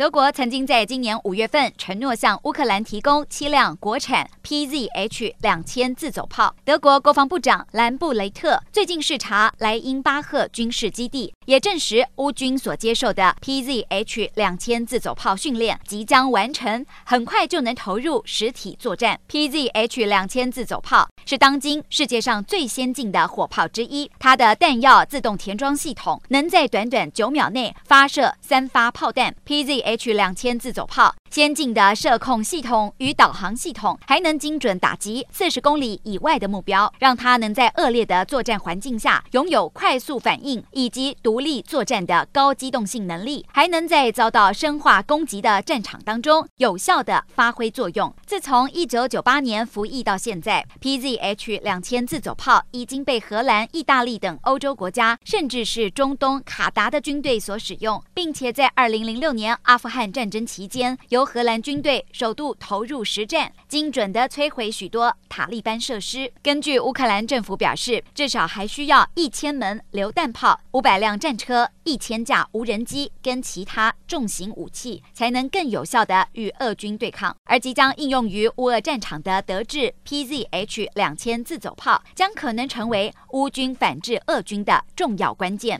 德国曾经在今年五月份承诺向乌克兰提供七辆国产 PZH 两千自走炮。德国国防部长兰布雷特最近视察莱茵巴赫军事基地，也证实乌军所接受的 PZH 两千自走炮训练即将完成，很快就能投入实体作战。PZH 两千自走炮是当今世界上最先进的火炮之一，它的弹药自动填装系统能在短短九秒内发射三发炮弹。PZ H 两千自走炮，先进的射控系统与导航系统，还能精准打击四十公里以外的目标，让它能在恶劣的作战环境下拥有快速反应以及独立作战的高机动性能力，还能在遭到生化攻击的战场当中有效地发挥作用。自从一九九八年服役到现在，PZH 两千自走炮已经被荷兰、意大利等欧洲国家，甚至是中东卡达的军队所使用，并且在二零零六年阿富汗战争期间，由荷兰军队首度投入实战，精准地摧毁许多塔利班设施。根据乌克兰政府表示，至少还需要一千门榴弹炮、五百辆战车、一千架无人机跟其他重型武器，才能更有效地与俄军对抗。而即将应用于乌俄战场的德制 PZH 两千自走炮，将可能成为乌军反制俄军的重要关键。